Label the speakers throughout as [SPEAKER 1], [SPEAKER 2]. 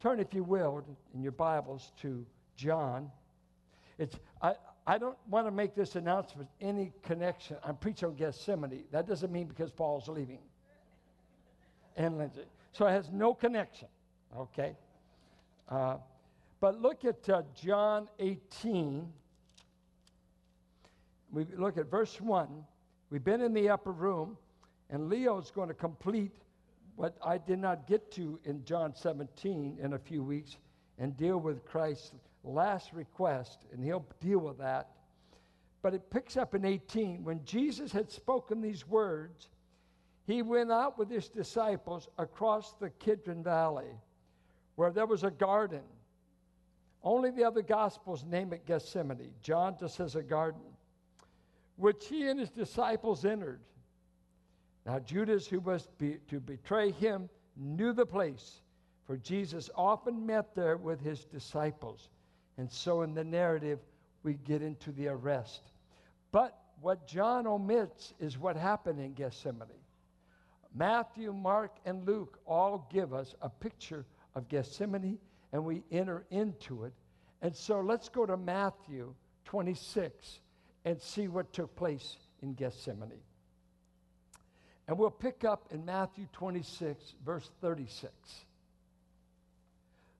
[SPEAKER 1] turn, if you will, in your Bibles to John. It's, I, I don't want to make this announcement any connection. I'm preaching on Gethsemane. That doesn't mean because Paul's leaving. And Lindsay. So it has no connection, okay? Uh, but look at uh, John 18. We look at verse 1. We've been in the upper room, and Leo's going to complete what I did not get to in John 17 in a few weeks and deal with Christ's last request, and he'll deal with that. But it picks up in 18. When Jesus had spoken these words, he went out with his disciples across the Kidron Valley, where there was a garden. Only the other Gospels name it Gethsemane. John just says a garden, which he and his disciples entered. Now, Judas, who was be, to betray him, knew the place, for Jesus often met there with his disciples. And so, in the narrative, we get into the arrest. But what John omits is what happened in Gethsemane. Matthew, Mark, and Luke all give us a picture of Gethsemane, and we enter into it. And so, let's go to Matthew 26 and see what took place in Gethsemane. And we'll pick up in Matthew 26, verse 36.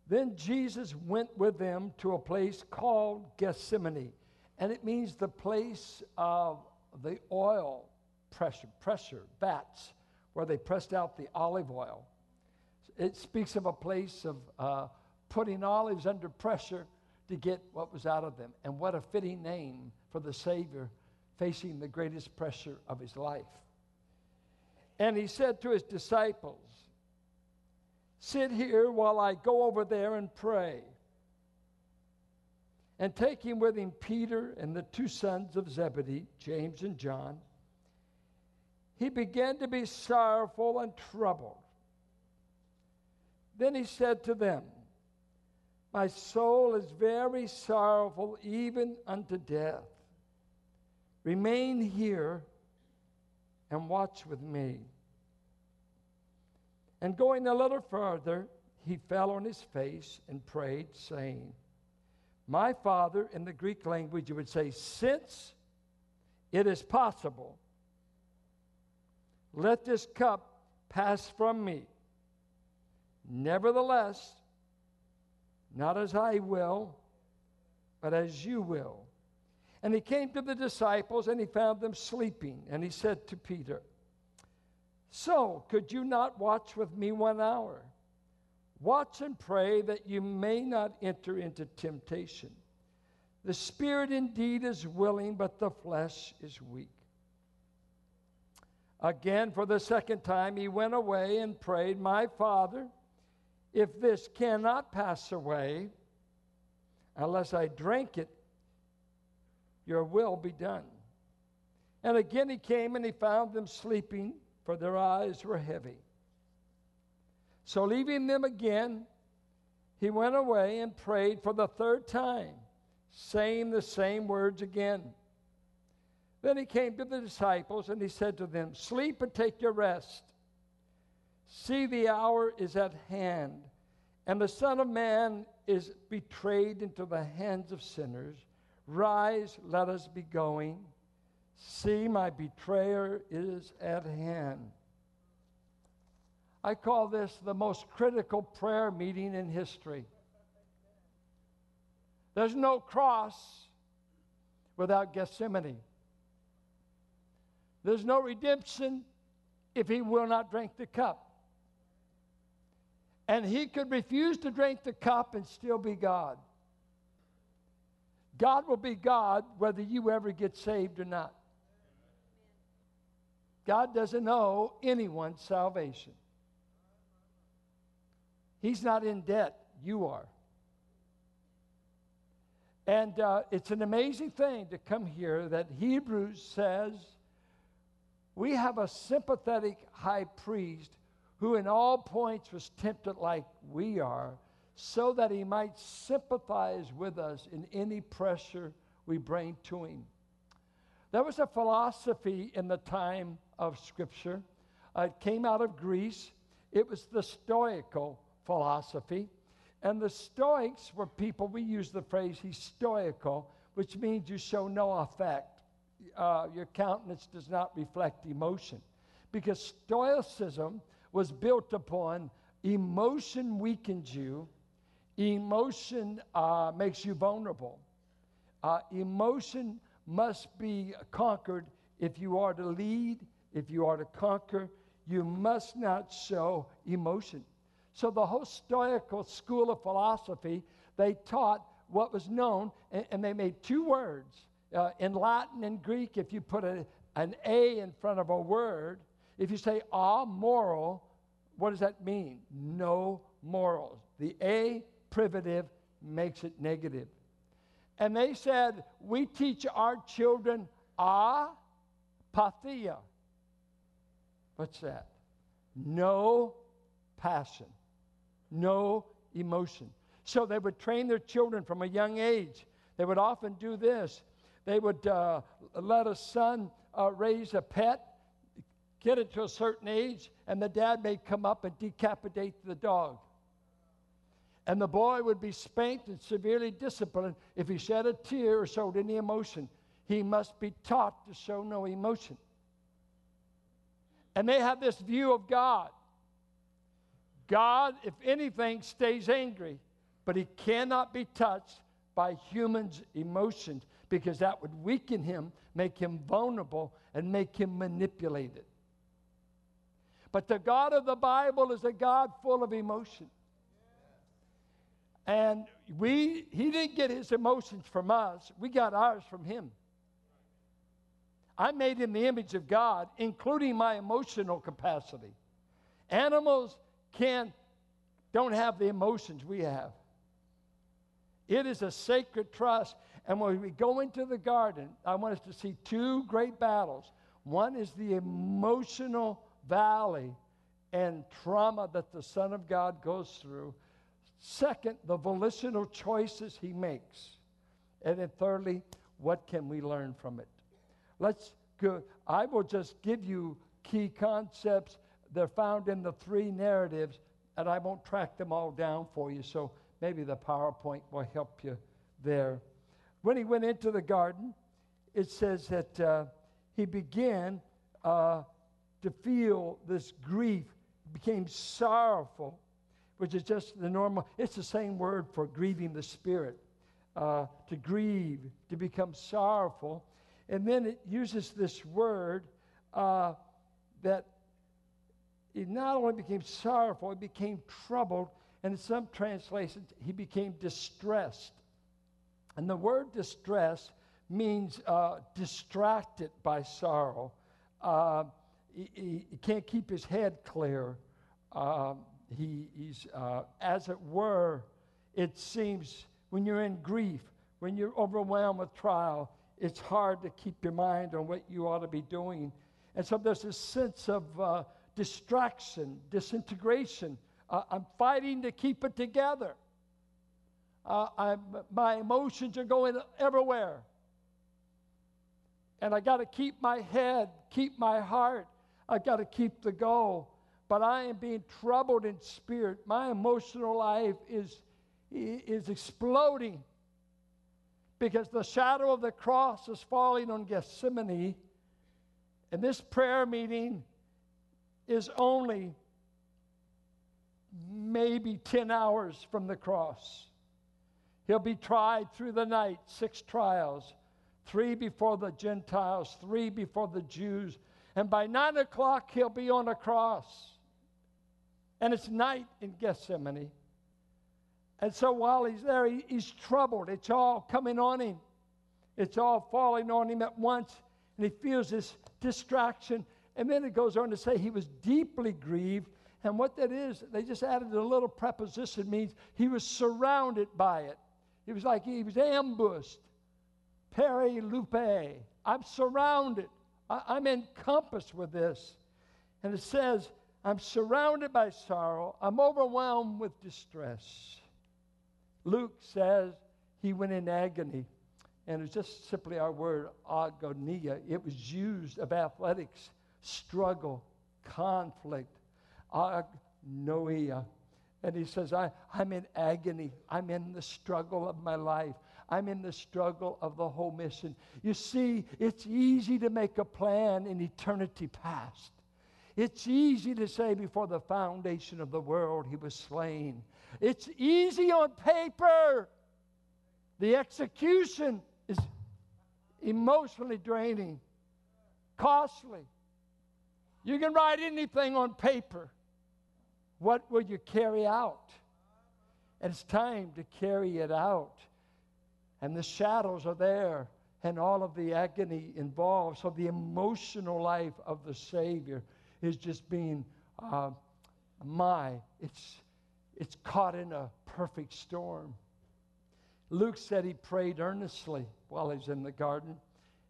[SPEAKER 1] Then Jesus went with them to a place called Gethsemane, and it means the place of the oil pressure, pressure vats, where they pressed out the olive oil. It speaks of a place of uh, putting olives under pressure to get what was out of them. And what a fitting name for the Savior facing the greatest pressure of his life. And he said to his disciples, Sit here while I go over there and pray. And taking with him Peter and the two sons of Zebedee, James and John, he began to be sorrowful and troubled. Then he said to them, My soul is very sorrowful, even unto death. Remain here and watch with me. And going a little further, he fell on his face and prayed, saying, My Father, in the Greek language, you would say, Since it is possible, let this cup pass from me. Nevertheless, not as I will, but as you will. And he came to the disciples and he found them sleeping. And he said to Peter, So, could you not watch with me one hour? Watch and pray that you may not enter into temptation. The spirit indeed is willing, but the flesh is weak. Again, for the second time, he went away and prayed, My Father, if this cannot pass away unless I drink it, your will be done. And again he came and he found them sleeping, for their eyes were heavy. So leaving them again, he went away and prayed for the third time, saying the same words again. Then he came to the disciples and he said to them, Sleep and take your rest. See, the hour is at hand, and the Son of Man is betrayed into the hands of sinners. Rise, let us be going. See, my betrayer is at hand. I call this the most critical prayer meeting in history. There's no cross without Gethsemane. There's no redemption if he will not drink the cup. And he could refuse to drink the cup and still be God. God will be God whether you ever get saved or not. God doesn't owe anyone's salvation. He's not in debt, you are. And uh, it's an amazing thing to come here that Hebrews says we have a sympathetic high priest who, in all points, was tempted like we are so that he might sympathize with us in any pressure we bring to him. There was a philosophy in the time of Scripture. Uh, it came out of Greece. It was the Stoical philosophy. And the Stoics were people, we use the phrase he's stoical, which means you show no affect. Uh, your countenance does not reflect emotion. Because Stoicism was built upon emotion weakens you, emotion uh, makes you vulnerable. Uh, emotion must be conquered if you are to lead, if you are to conquer. You must not show emotion. So the whole Stoical school of philosophy, they taught what was known, and, and they made two words. Uh, in Latin and Greek, if you put a, an A in front of a word, if you say amoral, what does that mean? No morals. The A privative makes it negative. And they said, we teach our children apatheia. What's that? No passion no emotion. So they would train their children from a young age. They would often do this. They would uh, let a son uh, raise a pet, get it to a certain age, and the dad may come up and decapitate the dog. And the boy would be spanked and severely disciplined if he shed a tear or showed any emotion. He must be taught to show no emotion. And they have this view of God. God, if anything, stays angry, but he cannot be touched by humans' emotions because that would weaken him, make him vulnerable, and make him manipulated. But the God of the Bible is a God full of emotion. And we, he didn't get his emotions from us, we got ours from him. I made in the image of God, including my emotional capacity. Animals can't, don't have the emotions we have. It is a sacred trust. And when we go into the garden, I want us to see two great battles. One is the emotional valley and trauma that the Son of God goes through. Second, the volitional choices he makes. And then thirdly, what can we learn from it? Let's go. I will just give you key concepts they're found in the three narratives, and I won't track them all down for you, so maybe the PowerPoint will help you there. When he went into the garden, it says that uh, he began uh, to feel this grief, became sorrowful, which is just the normal, it's the same word for grieving the spirit. Uh, to grieve, to become sorrowful. And then it uses this word uh, that he not only became sorrowful, he became troubled, and in some translations, he became distressed. And the word distress means uh, distracted by sorrow. Uh, he, he, he, can't keep his head clear. Uh, he, he's, uh, as it were, it seems when you're in grief, when you're overwhelmed with trial, it's hard to keep your mind on what you ought to be doing. And so there's this sense of uh, distraction, disintegration. Uh, I'm fighting to keep it together. Uh, my emotions are going everywhere. And I got to keep my head, keep my heart. I got to keep the goal. But I am being troubled in spirit. My emotional life is, is exploding because the shadow of the cross is falling on Gethsemane. And this prayer meeting is only maybe 10 hours from the cross. He'll be tried through the night, six trials, three before the Gentiles, three before the Jews. And by nine o'clock, he'll be on a cross. And it's night in Gethsemane. And so while he's there, he, he's troubled. It's all coming on him, it's all falling on him at once. And he feels this distraction and then it goes on to say he was deeply grieved. And what that is, they just added a little preposition, means he was surrounded by it. It was like he was ambushed. Peri lupe. I'm surrounded. I, am encompassed with this. And it says, I'm surrounded by sorrow. I'm overwhelmed with distress. Luke says he went in agony. And it's just simply our word, agonia. It was used of athletics struggle, conflict, agnoia. And he says, I, I'm in agony. I'm in the struggle of my life. I'm in the struggle of the whole mission. You see, it's easy to make a plan in eternity past. It's easy to say before the foundation of the world he was slain. It's easy on paper. The execution is emotionally draining, costly. You can write anything on paper. What will you carry out? And it's time to carry it out. And the shadows are there and all of the agony involved. So the emotional life of the Savior is just being uh, my, it's, it's caught in a perfect storm. Luke said he prayed earnestly while he was in the garden,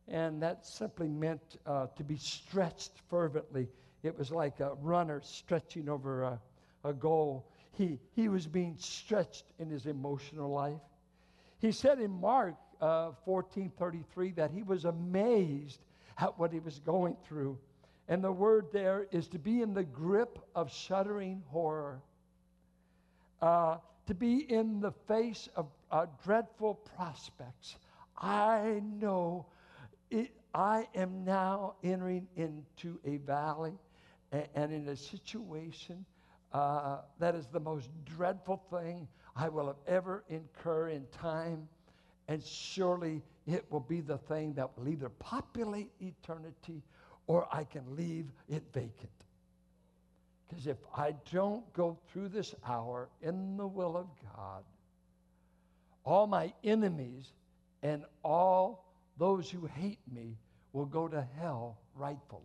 [SPEAKER 1] and that simply meant uh, to be stretched fervently. It was like a runner stretching over a, a goal. He, he was being stretched in his emotional life. He said in Mark uh, 14:33 that he was amazed at what he was going through. And the word there is to be in the grip of shuddering horror, uh, to be in the face of uh, dreadful prospects. I know it, I am now entering into a valley and, and in a situation uh, that is the most dreadful thing I will have ever incur in time. And surely it will be the thing that will either populate eternity or I can leave it vacant. Because if I don't go through this hour in the will of God, all my enemies and all those who hate me will go to hell rightfully.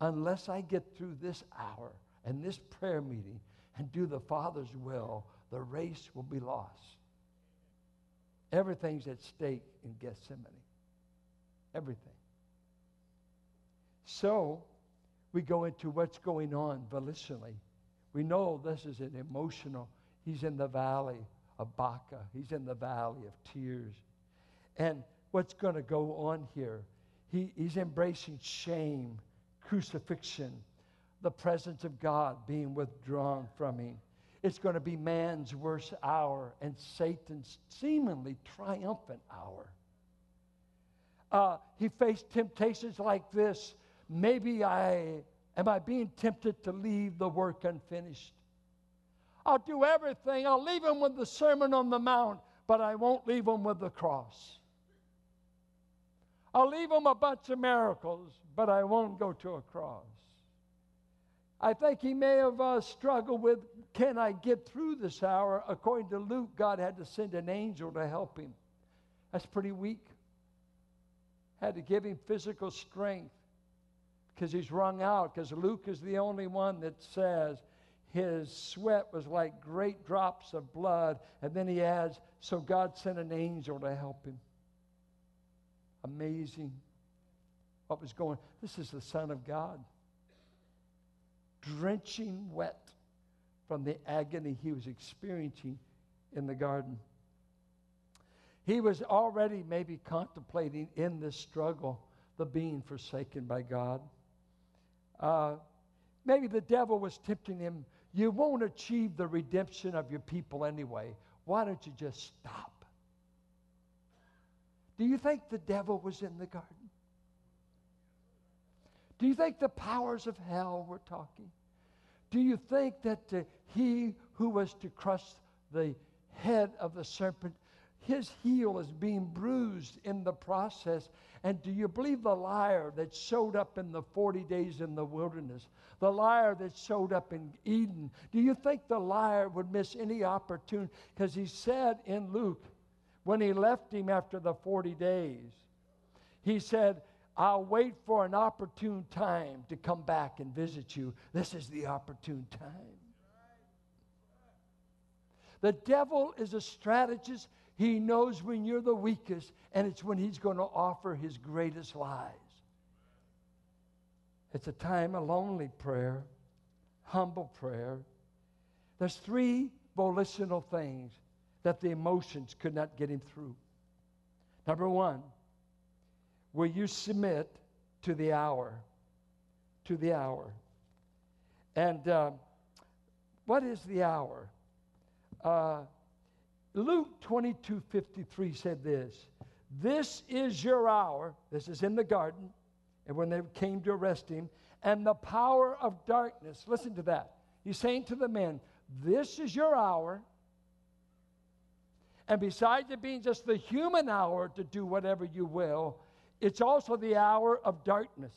[SPEAKER 1] Unless I get through this hour and this prayer meeting and do the Father's will, the race will be lost. Everything's at stake in Gethsemane. Everything. So, we go into what's going on volitionally. We know this is an emotional. He's in the valley of Baca. He's in the valley of tears. And what's going to go on here? He, he's embracing shame, crucifixion, the presence of God being withdrawn from him. It's going to be man's worst hour and Satan's seemingly triumphant hour. Uh, he faced temptations like this. Maybe I am I being tempted to leave the work unfinished. I'll do everything. I'll leave him with the Sermon on the Mount, but I won't leave him with the cross. I'll leave him a bunch of miracles, but I won't go to a cross. I think he may have uh, struggled with can I get through this hour? According to Luke, God had to send an angel to help him. That's pretty weak. Had to give him physical strength because he's wrung out. Because Luke is the only one that says his sweat was like great drops of blood. And then he adds, so God sent an angel to help him. Amazing what was going This is the Son of God drenching wet from the agony he was experiencing in the garden. He was already maybe contemplating in this struggle the being forsaken by God. Uh, maybe the devil was tempting him. You won't achieve the redemption of your people anyway. Why don't you just stop? Do you think the devil was in the garden? Do you think the powers of hell were talking? Do you think that uh, he who was to crush the head of the serpent, his heel is being bruised in the process? And do you believe the liar that showed up in the 40 days in the wilderness, the liar that showed up in Eden? Do you think the liar would miss any opportunity? Because he said in Luke, when he left him after the 40 days, he said, I'll wait for an opportune time to come back and visit you. This is the opportune time. The devil is a strategist. He knows when you're the weakest, and it's when he's going to offer his greatest lies. It's a time of lonely prayer, humble prayer. There's three volitional things that the emotions could not get him through. Number one, Will you submit to the hour? To the hour. And uh, what is the hour? Uh, Luke 22 53 said this This is your hour. This is in the garden. And when they came to arrest him, and the power of darkness, listen to that. He's saying to the men, This is your hour. And besides it being just the human hour to do whatever you will, it's also the hour of darkness.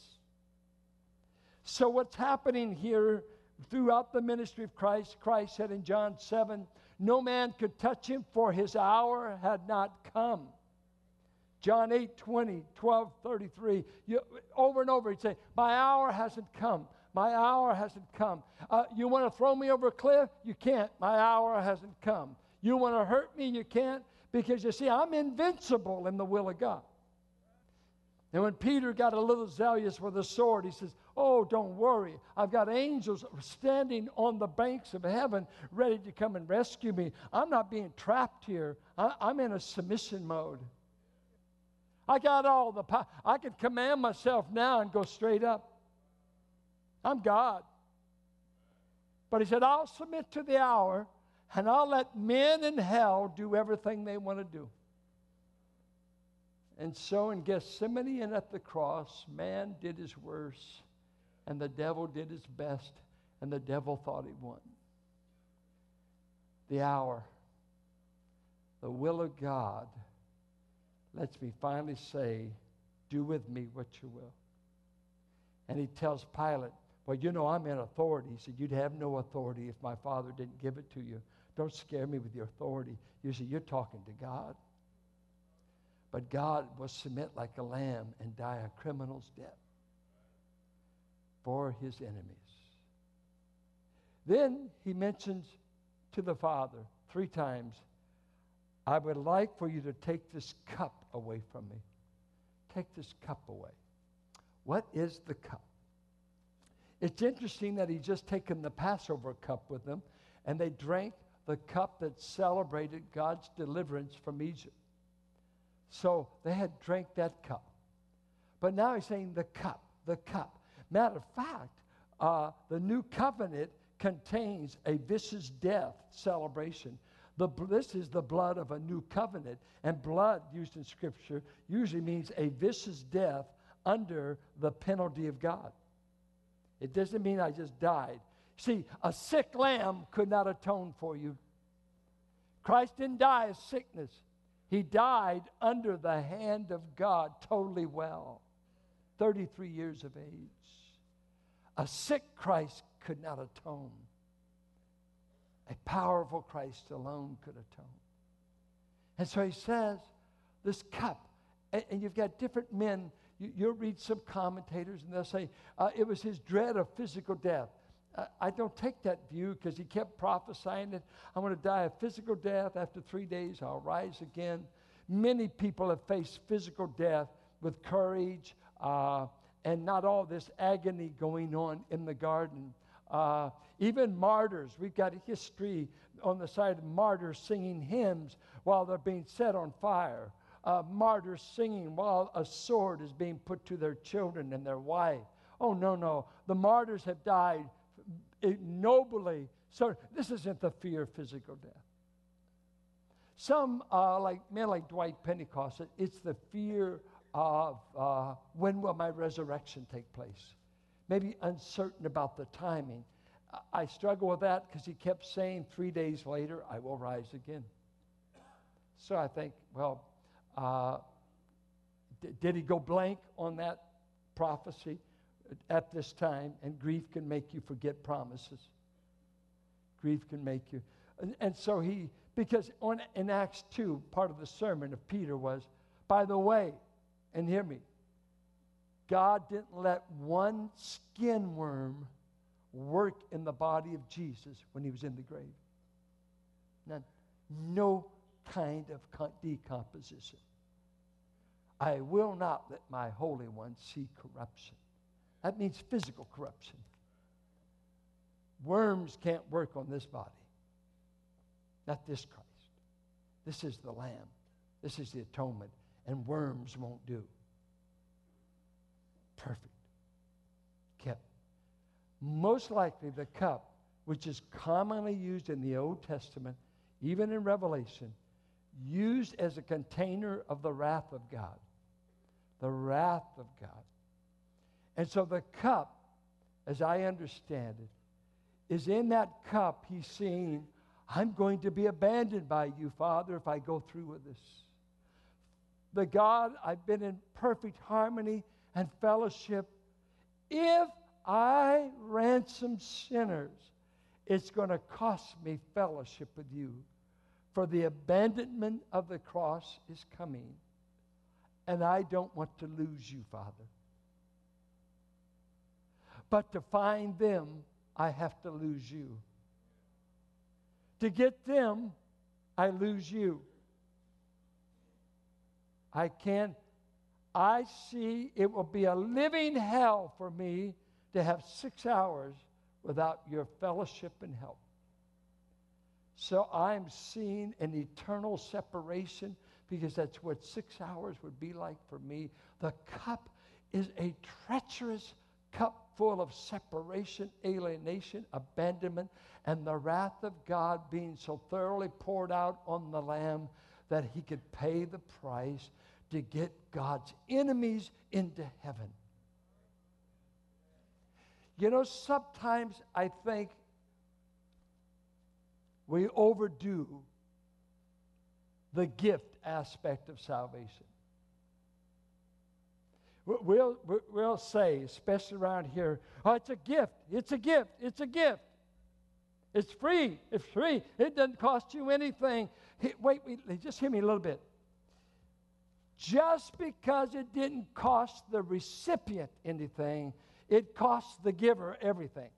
[SPEAKER 1] So, what's happening here throughout the ministry of Christ, Christ said in John 7, no man could touch him, for his hour had not come. John 8, 20, 12, 33. You, over and over, he'd say, My hour hasn't come. My hour hasn't come. Uh, you want to throw me over a cliff? You can't. My hour hasn't come. You want to hurt me? You can't. Because you see, I'm invincible in the will of God. And when Peter got a little zealous with a sword, he says, Oh, don't worry. I've got angels standing on the banks of heaven ready to come and rescue me. I'm not being trapped here, I, am in a submission mode. I got all the power. I can command myself now and go straight up. I'm God. But he said, I'll submit to the hour and I'll let men in hell do everything they want to do. And so in Gethsemane and at the cross, man did his worst, and the devil did his best, and the devil thought he won. The hour, the will of God lets me finally say, Do with me what you will. And he tells Pilate, Well, you know, I'm in authority. He said, You'd have no authority if my father didn't give it to you. Don't scare me with your authority. You see, you're talking to God. But God will submit like a lamb and die a criminal's death for his enemies. Then he mentions to the Father three times, I would like for you to take this cup away from me. Take this cup away. What is the cup? It's interesting that he's just taken the Passover cup with them, and they drank the cup that celebrated God's deliverance from Egypt. So they had drank that cup. But now he's saying the cup, the cup. Matter of fact, uh, the new covenant contains a vicious death celebration. The, this is the blood of a new covenant. And blood used in Scripture usually means a vicious death under the penalty of God. It doesn't mean I just died. See, a sick lamb could not atone for you. Christ didn't die of sickness. He died under the hand of God totally well, 33 years of age. A sick Christ could not atone. A powerful Christ alone could atone. And so he says, this cup, and, you've got different men. You, will read some commentators, and they'll say uh, it was his dread of physical death. I don't take that view because he kept prophesying that I'm going to die a physical death. After three days, I'll rise again. Many people have faced physical death with courage uh, and not all this agony going on in the garden. Uh, even martyrs, we've got a history on the side of martyrs singing hymns while they're being set on fire. Uh, martyrs singing while a sword is being put to their children and their wife. Oh, no, no. The martyrs have died nobly. So this isn't the fear of physical death. Some, uh, like men like Dwight Pentecost, it's the fear of uh, when will my resurrection take place? Maybe uncertain about the timing. I struggle with that because he kept saying three days later, I will rise again. So I think, well, uh, d- did he go blank on that prophecy? At this time, and grief can make you forget promises. Grief can make you. And, and so he, because on, in Acts 2, part of the sermon of Peter was, by the way, and hear me, God didn't let one skin worm work in the body of Jesus when he was in the grave. None. No kind of decomposition. I will not let my Holy One see corruption. That means physical corruption. Worms can't work on this body. Not this Christ. This is the Lamb. This is the atonement. And worms won't do. Perfect. Kept. Most likely the cup which is commonly used in the Old Testament, even in Revelation, used as a container of the wrath of God. The wrath of God. And so the cup, as I understand it, is in that cup he's saying, I'm going to be abandoned by you, Father, if I go through with this. The God, I've been in perfect harmony and fellowship. If I ransom sinners, it's going to cost me fellowship with you. For the abandonment of the cross is coming. And I don't want to lose you, Father. But to find them, I have to lose you. To get them, I lose you. I can't. I see it will be a living hell for me to have six hours without your fellowship and help. So I'm seeing an eternal separation because that's what six hours would be like for me. The cup is a treacherous cup full of separation, alienation, abandonment, and the wrath of God being so thoroughly poured out on the Lamb that he could pay the price to get God's enemies into heaven. You know, sometimes I think we overdo the gift aspect of salvation. We'll, we'll say, especially around here, oh, it's a gift, it's a gift, it's a gift. It's free, it's free. It doesn't cost you anything. Wait, wait, just hear me a little bit. Just because it didn't cost the recipient anything, it costs the giver everything.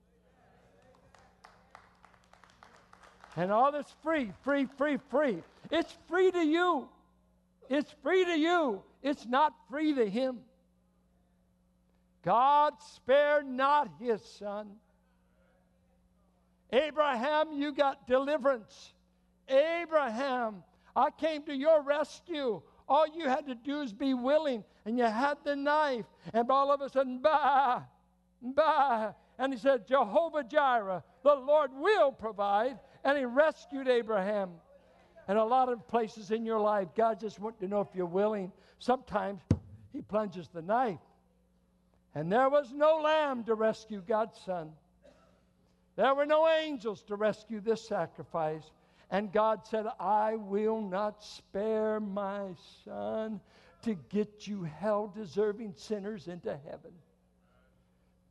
[SPEAKER 1] And all this free, free, free, free. It's free to you. It's free to you. It's not free to him. God spared not his son. Abraham, you got deliverance. Abraham, I came to your rescue. All you had to do is be willing, and you had the knife, and all of a sudden, bah, bah. And he said, Jehovah Jireh, the Lord will provide. And he rescued Abraham. And a lot of places in your life, God just wants to know if you're willing. Sometimes he plunges the knife and there was no lamb to rescue God's son. There were no angels to rescue this sacrifice. And God said, I will not spare my son to get you hell deserving sinners into heaven.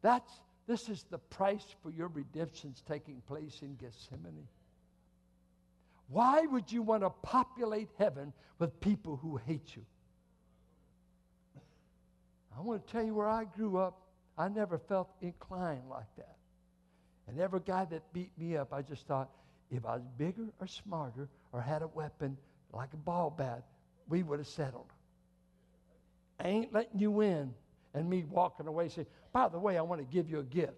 [SPEAKER 1] That's this is the price for your redemption's taking place in Gethsemane. Why would you want to populate heaven with people who hate you? I want to tell you where I grew up, I never felt inclined like that. And every guy that beat me up, I just thought, if I was bigger or smarter or had a weapon like a ball bat, we would have settled. I ain't letting you win. And me walking away saying, by the way, I want to give you a gift.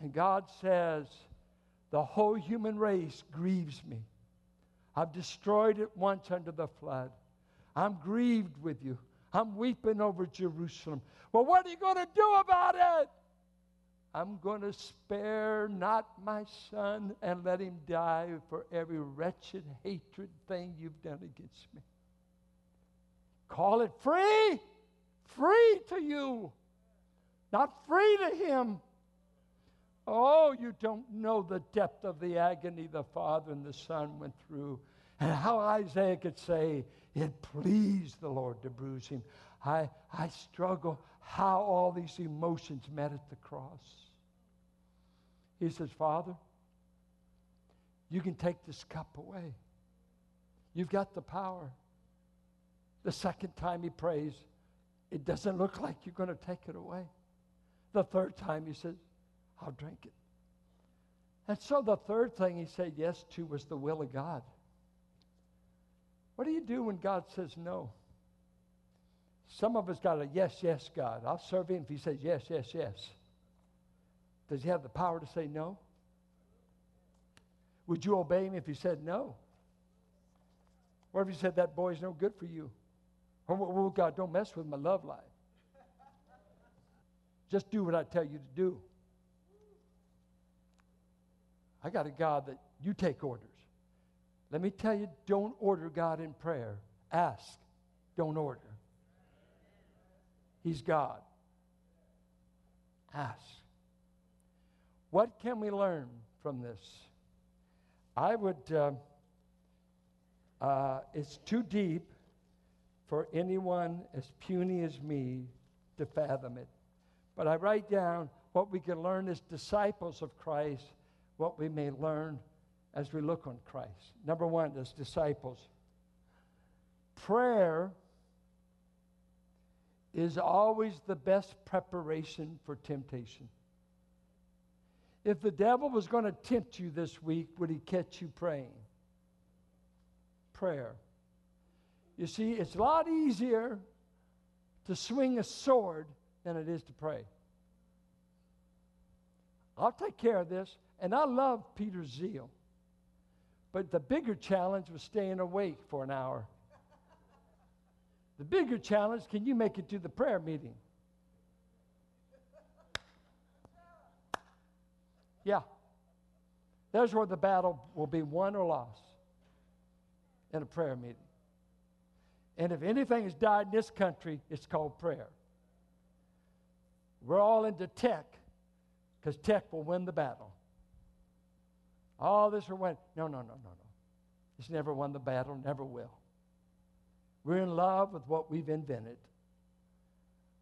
[SPEAKER 1] and God says, the whole human race grieves me. I've destroyed it once under the flood. I'm grieved with you. I'm weeping over Jerusalem. Well, what are you going to do about it? I'm going to spare not my son and let him die for every wretched hatred thing you've done against me. Call it free, free to you, not free to him. Oh, you don't know the depth of the agony the Father and the Son went through, and how Isaiah could say, It pleased the Lord to bruise him. I, I struggle how all these emotions met at the cross. He says, Father, you can take this cup away. You've got the power. The second time he prays, it doesn't look like you're going to take it away. The third time he says, I'll drink it. And so the third thing he said yes to was the will of God. What do you do when God says no? Some of us got a yes, yes, God. I'll serve him if he says yes, yes, yes. Does he have the power to say no? Would you obey him if he said no? Or if he said that boy's no good for you? Or, oh, God, don't mess with my love life. Just do what I tell you to do. I got a God that you take orders. Let me tell you, don't order God in prayer. Ask, don't order. He's God. Ask. What can we learn from this? I would, uh, uh, it's too deep for anyone as puny as me to fathom it. But I write down what we can learn as disciples of Christ, what we may learn as we look on Christ. Number one, as disciples, prayer is always the best preparation for temptation. If the devil was going to tempt you this week, would he catch you praying? Prayer. You see, it's a lot easier to swing a sword than it is to pray. I'll take care of this. And I love Peter's zeal. But the bigger challenge was staying awake for an hour. The bigger challenge can you make it to the prayer meeting? Yeah. There's where the battle will be won or lost in a prayer meeting. And if anything has died in this country, it's called prayer. We're all into tech because tech will win the battle. All this will win. No, no, no, no, no. It's never won the battle, never will. We're in love with what we've invented.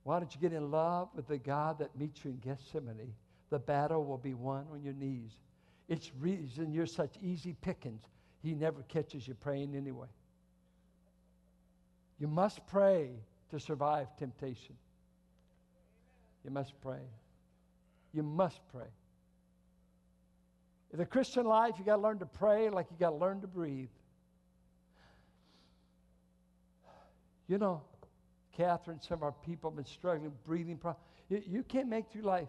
[SPEAKER 1] Why don't you get in love with the God that meets you in Gethsemane? The battle will be won on your knees. It's reason you're such easy pickings. He never catches you praying anyway. You must pray to survive temptation. You must pray. You must pray. In the Christian life, you got to learn to pray like you got to learn to breathe. You know, Catherine, some of our people have been struggling with breathing problems. You, you can't make through life.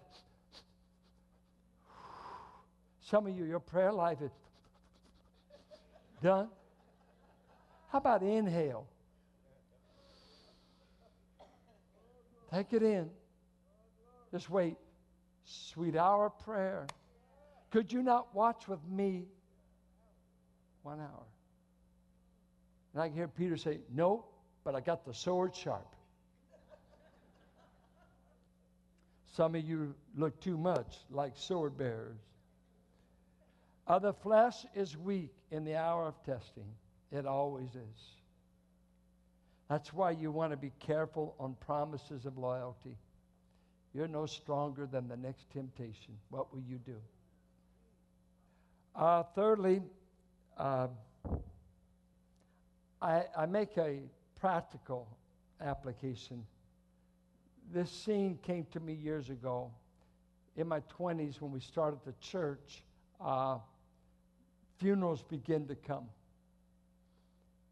[SPEAKER 1] Some of you, your prayer life is done. How about inhale? Take it in. Just wait. Sweet hour prayer. Could you not watch with me one hour? And I can hear Peter say, No, but I got the sword sharp. Some of you look too much like sword bearers. The flesh is weak in the hour of testing. It always is. That's why you want to be careful on promises of loyalty. You're no stronger than the next temptation. What will you do? Uh, thirdly, uh, I, I make a practical application. This scene came to me years ago in my 20s when we started the church. Uh, funerals begin to come.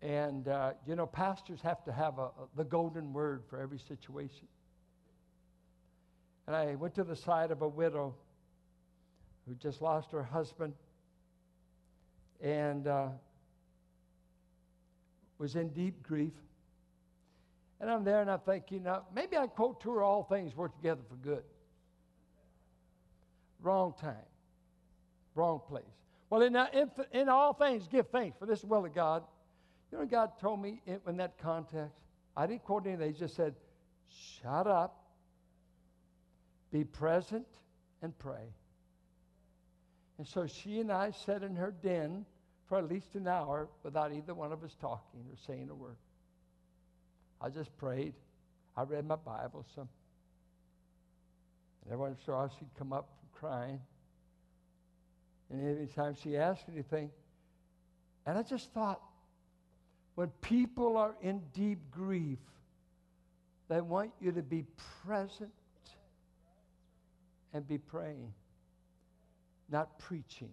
[SPEAKER 1] And, uh, you know, pastors have to have a, a, the golden word for every situation. And I went to the side of a widow who just lost her husband and uh, was in deep grief. And I'm there and I'm thinking, uh, maybe I quote to her, all things work together for good. Wrong time, wrong place. Well, in, uh, in, in all things, give thanks, for this is will of God. You know God told me in, in that context? I didn't quote anything. He just said, shut up be present and pray. And so she and I sat in her den for at least an hour without either one of us talking or saying a word. I just prayed. I read my Bible some. And every once in a while she'd come up from crying. And every time she asked anything, and I just thought, when people are in deep grief, they want you to be present and be praying, not preaching.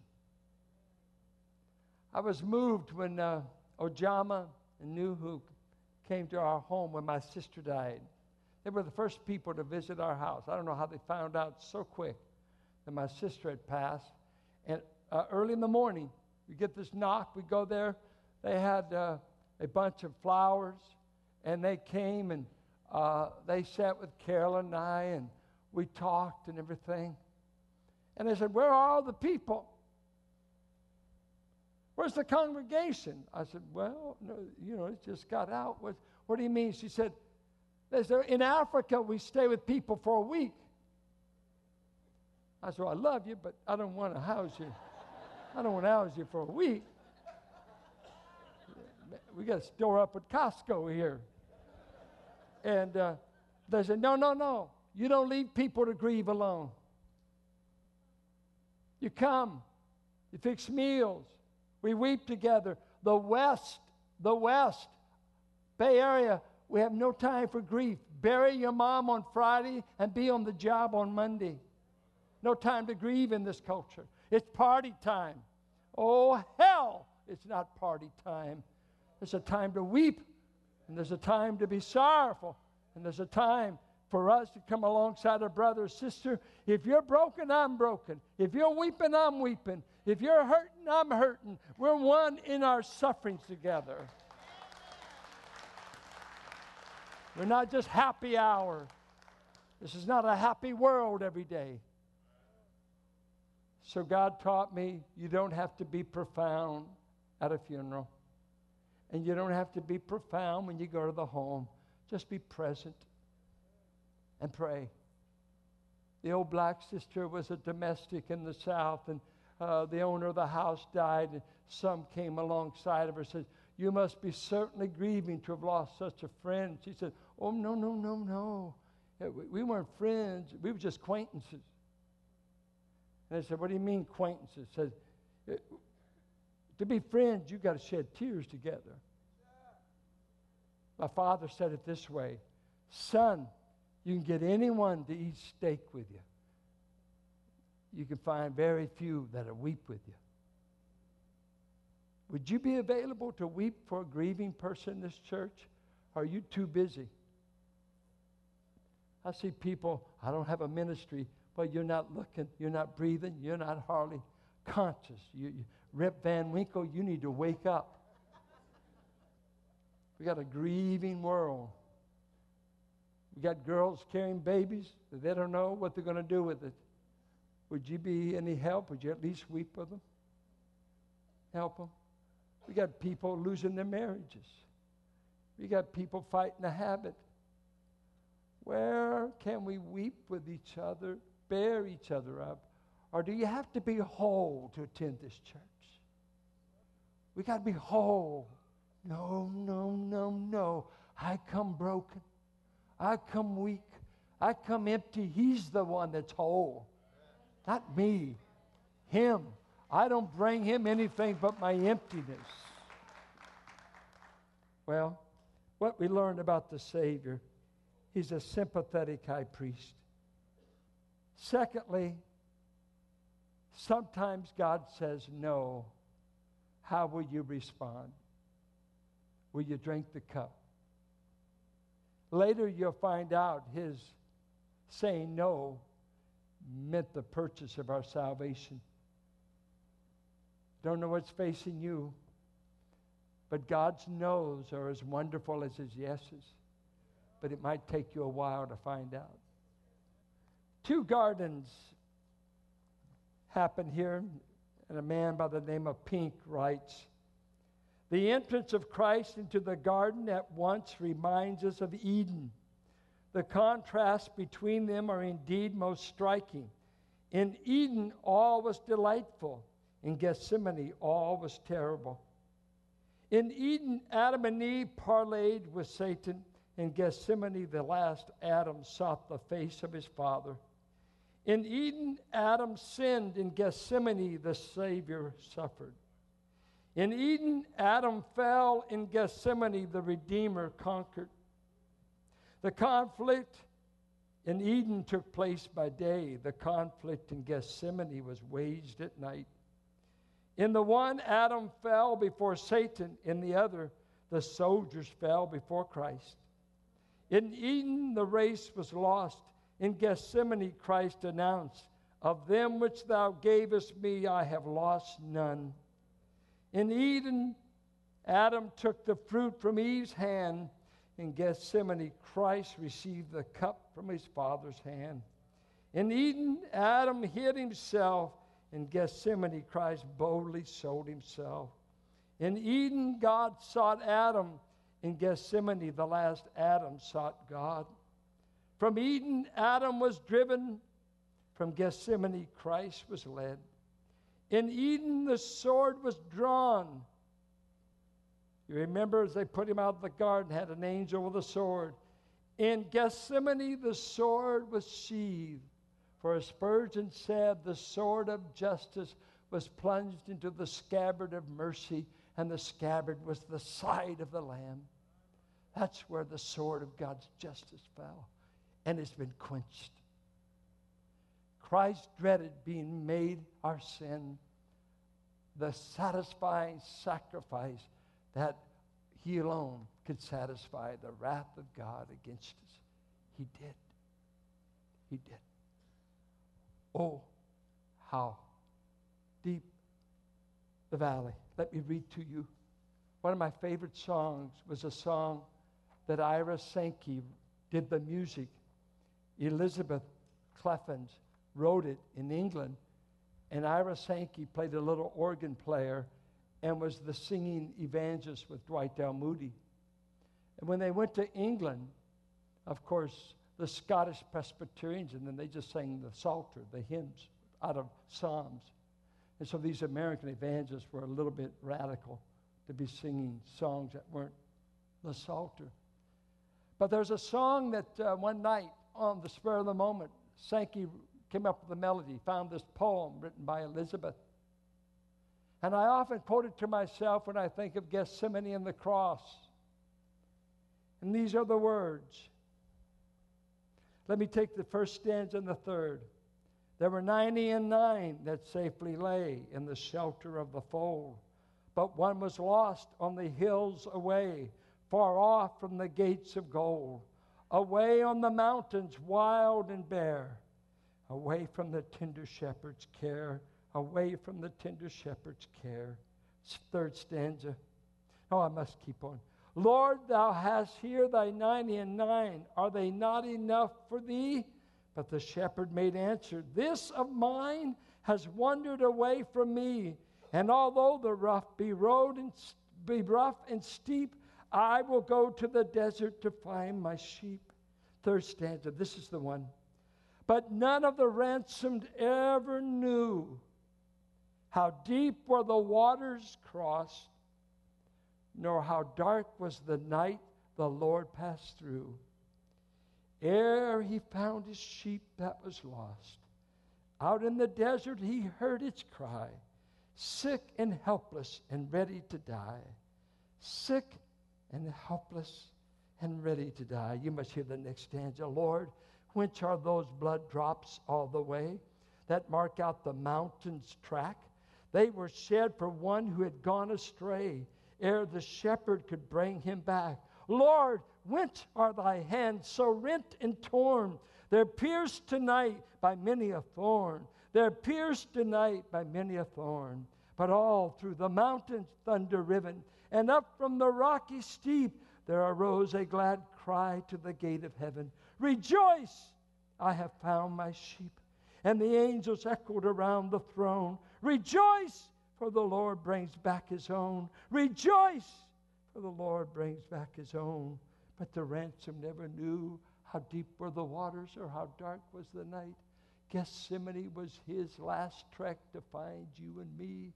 [SPEAKER 1] I was moved when uh, Ojama and Nuhu came to our home when my sister died. They were the first people to visit our house. I don't know how they found out so quick that my sister had passed. And uh, early in the morning, we get this knock. We go there. They had uh, a bunch of flowers, and they came and uh, they sat with Carolyn and I, and we talked and everything. And they said, Where are all the people? Where's the congregation? I said, Well, no, you know, it just got out. What, what do you mean? She said, In Africa, we stay with people for a week. I said, well, I love you, but I don't want to house you. I don't want to house you for a week. We got a store up at Costco here. And uh, they said, No, no, no. You don't leave people to grieve alone. You come, you fix meals, we weep together. The West, the West, Bay Area, we have no time for grief. Bury your mom on Friday and be on the job on Monday. No time to grieve in this culture. It's party time. Oh, hell, it's not party time. There's a time to weep, and there's a time to be sorrowful, and there's a time for us to come alongside a brother or sister. If you're broken, I'm broken. If you're weeping, I'm weeping. If you're hurting, I'm hurting. We're one in our sufferings together. We're not just happy hour. This is not a happy world every day. So God taught me you don't have to be profound at a funeral. And you don't have to be profound when you go to the home. Just be present and pray. The old black sister was a domestic in the South, and uh, the owner of the house died, and some came alongside of her and said, You must be certainly grieving to have lost such a friend. She said, Oh, no, no, no, no. We weren't friends, we were just acquaintances. And they said, What do you mean, acquaintances? Said, uh, To be friends, you've got to shed tears together. My father said it this way Son, you can get anyone to eat steak with you. You can find very few that'll weep with you. Would you be available to weep for a grieving person in this church? Are you too busy? I see people, I don't have a ministry, but you're not looking, you're not breathing, you're not hardly conscious. You, you, Rip Van Winkle, you need to wake up. We got a grieving world. We got girls carrying babies that they don't know what they're going to do with it. Would you be any help? Would you at least weep with them? Help them? We got people losing their marriages. We got people fighting a habit. Where can we weep with each other bear each other up? Or do you have to be whole to attend this church? We got to be whole. No, no, no, no. I come broken. I come weak. I come empty. He's the one that's whole, not me. Him. I don't bring him anything but my emptiness. Well, what we learned about the Savior, he's a sympathetic high priest. Secondly, sometimes God says no. How will you respond? Will you drink the cup? Later, you'll find out his saying no meant the purchase of our salvation. Don't know what's facing you, but God's no's are as wonderful as his yeses. But it might take you a while to find out. Two gardens happen here, and a man by the name of Pink writes The entrance of Christ into the garden at once reminds us of Eden. The contrasts between them are indeed most striking. In Eden, all was delightful. In Gethsemane, all was terrible. In Eden, Adam and Eve parlayed with Satan. In Gethsemane, the last Adam sought the face of his father. In Eden, Adam sinned. In Gethsemane, the Savior suffered. In Eden, Adam fell. In Gethsemane, the Redeemer conquered. The conflict in Eden took place by day. The conflict in Gethsemane was waged at night. In the one, Adam fell before Satan. In the other, the soldiers fell before Christ. In Eden, the race was lost. In Gethsemane, Christ announced, Of them which thou gavest me, I have lost none. In Eden, Adam took the fruit from Eve's hand. In Gethsemane, Christ received the cup from his Father's hand. In Eden, Adam hid himself. In Gethsemane, Christ boldly sold himself. In Eden, God sought Adam. In Gethsemane, the last Adam sought God. From Eden, Adam was driven. From Gethsemane, Christ was led. In Eden, the sword was drawn. You remember as they put him out of the garden, had an angel with a sword. In Gethsemane, the sword was sheathed. For as Spurgeon said, the sword of justice was plunged into the scabbard of mercy, and the scabbard was the side of the Lamb. That's where the sword of God's justice fell, and it's been quenched. Christ dreaded being made our sin, the satisfying sacrifice that he alone could satisfy the wrath of God against us. He did. He did. Oh, how deep the valley. Let me read to you. One of my favorite songs was a song that Ira Sankey did the music. Elizabeth Clephane wrote it in England, and Ira Sankey played a little organ player and was the singing evangelist with Dwight L. Moody. And when they went to England, of course, the Scottish Presbyterians, and then they just sang the Psalter, the hymns out of Psalms. And so these American evangelists were a little bit radical to be singing songs that weren't the Psalter. But there's a song that uh, one night, on the spur of the moment, Sankey came up with a melody, found this poem written by Elizabeth. And I often quote it to myself when I think of Gethsemane and the cross. And these are the words. Let me take the first stanza and the third. There were ninety and nine that safely lay in the shelter of the fold, but one was lost on the hills away, far off from the gates of gold, away on the mountains wild and bare, away from the tender shepherd's care, away from the tender shepherd's care. Third stanza. Oh, I must keep on. Lord, thou hast here thy ninety and nine. Are they not enough for thee? But the shepherd made answer, This of mine has wandered away from me. And although the rough be road and be rough and steep, I will go to the desert to find my sheep. Third stanza, this is the one. But none of the ransomed ever knew how deep were the waters crossed nor how dark was the night the Lord passed through. Ere he found his sheep that was lost, out in the desert he heard its cry, sick and helpless and ready to die. Sick and helpless and ready to die. You must hear the next stanza. Lord, whence are those blood drops all the way that mark out the mountain's track? They were shed for one who had gone astray ere the shepherd could bring him back. Lord, whence are thy hands so rent and torn? They're pierced tonight by many a thorn. They're pierced tonight by many a thorn. But all through the mountains thunder riven, and up from the rocky steep there arose a glad cry to the gate of heaven Rejoice! I have found my sheep. And the angels echoed around the throne Rejoice! for the Lord brings back his own. Rejoice, for the Lord brings back his own. But the ransom never knew how deep were the waters or how dark was the night. Gethsemane was his last trek to find you and me.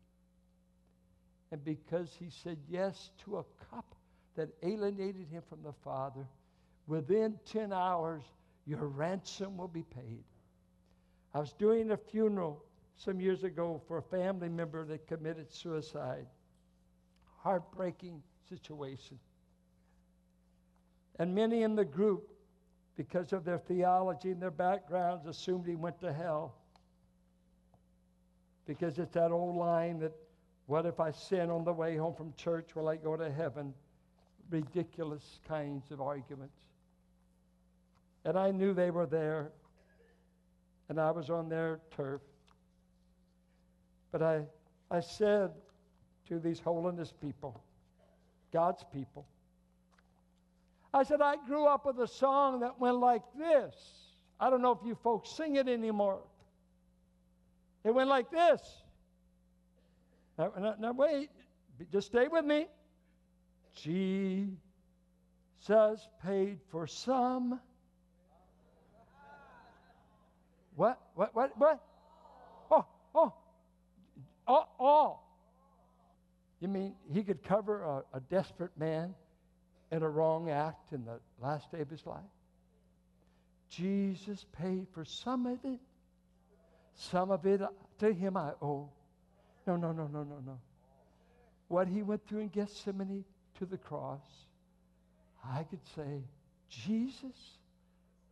[SPEAKER 1] And because he said yes to a cup that alienated him from the Father, within 10 hours, your ransom will be paid. I was doing a funeral some years ago for a family member that committed suicide. Heartbreaking situation. And many in the group, because of their theology and their backgrounds, assumed he went to hell. Because it's that old line that, what if I sin on the way home from church? Will I go to heaven? Ridiculous kinds of arguments. And I knew they were there, and I was on their turf. But I, I said to these holiness people, God's people, I said, I grew up with a song that went like this I don't know if you folks sing it anymore. It went like this. Now, now, now wait, just stay with me. Jesus paid for some. What? What? What? What? Oh, oh, all. all. You mean he could cover a, a desperate man in a wrong act in the last day of his life? Jesus paid for some of it. Some of it uh, to him I owe. No, no, no, no, no, no. What he went through in Gethsemane to the cross, I could say, Jesus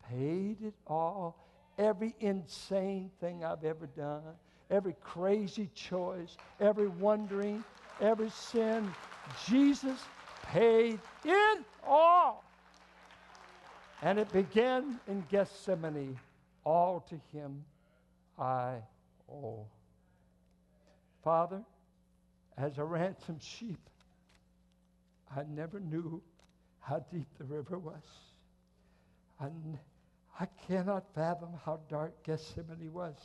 [SPEAKER 1] paid it all. Every insane thing I've ever done, every crazy choice, every wandering, every sin, Jesus paid it all. And it began in Gethsemane. All to him I owe. Father, as a ransomed sheep, I never knew how deep the river was. I, I cannot fathom how dark Gethsemane was.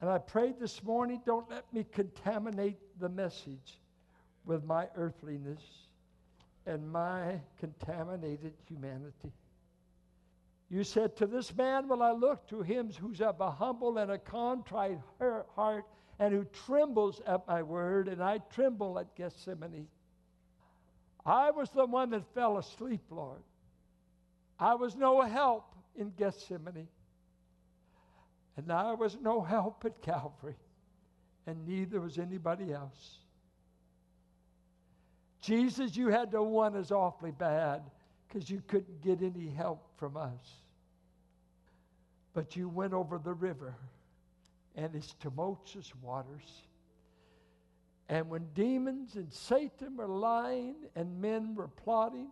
[SPEAKER 1] And I prayed this morning, don't let me contaminate the message with my earthliness and my contaminated humanity. You said, To this man will I look, to him who's of a humble and a contrite heart, and who trembles at my word, and I tremble at Gethsemane. I was the one that fell asleep, Lord. I was no help in Gethsemane. And I was no help at Calvary. And neither was anybody else. Jesus, you had to want us awfully bad because you couldn't get any help from us. But you went over the river and its tumultuous waters. And when demons and Satan were lying and men were plotting,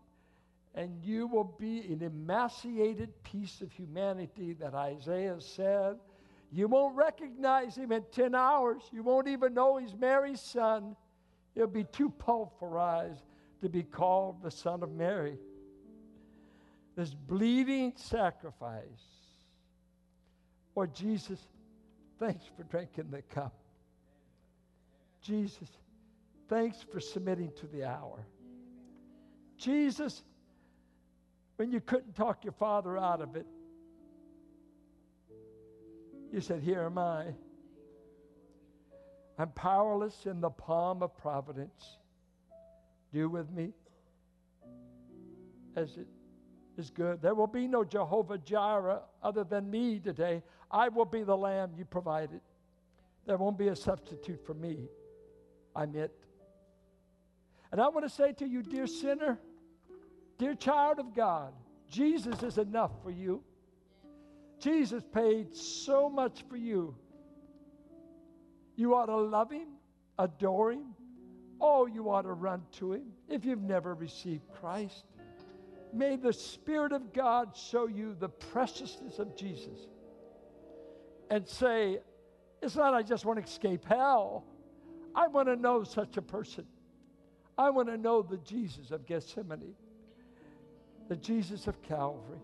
[SPEAKER 1] and you will be an emaciated piece of humanity that Isaiah said, you won't recognize him in 10 hours. You won't even know he's Mary's son. He'll be too pulverized to be called the Son of Mary. This bleeding sacrifice. Or Jesus, thanks for drinking the cup. Jesus, thanks for submitting to the hour. Jesus, when you couldn't talk your father out of it, you said, Here am I. I'm powerless in the palm of providence. Do with me as it is good. There will be no Jehovah Jireh other than me today. I will be the lamb you provided. There won't be a substitute for me. I'm it. And I want to say to you, dear sinner, dear child of God, Jesus is enough for you. Jesus paid so much for you you ought to love him, adore him. Oh, you ought to run to him if you've never received Christ. May the Spirit of God show you the preciousness of Jesus and say, It's not I just want to escape hell. I want to know such a person. I want to know the Jesus of Gethsemane, the Jesus of Calvary.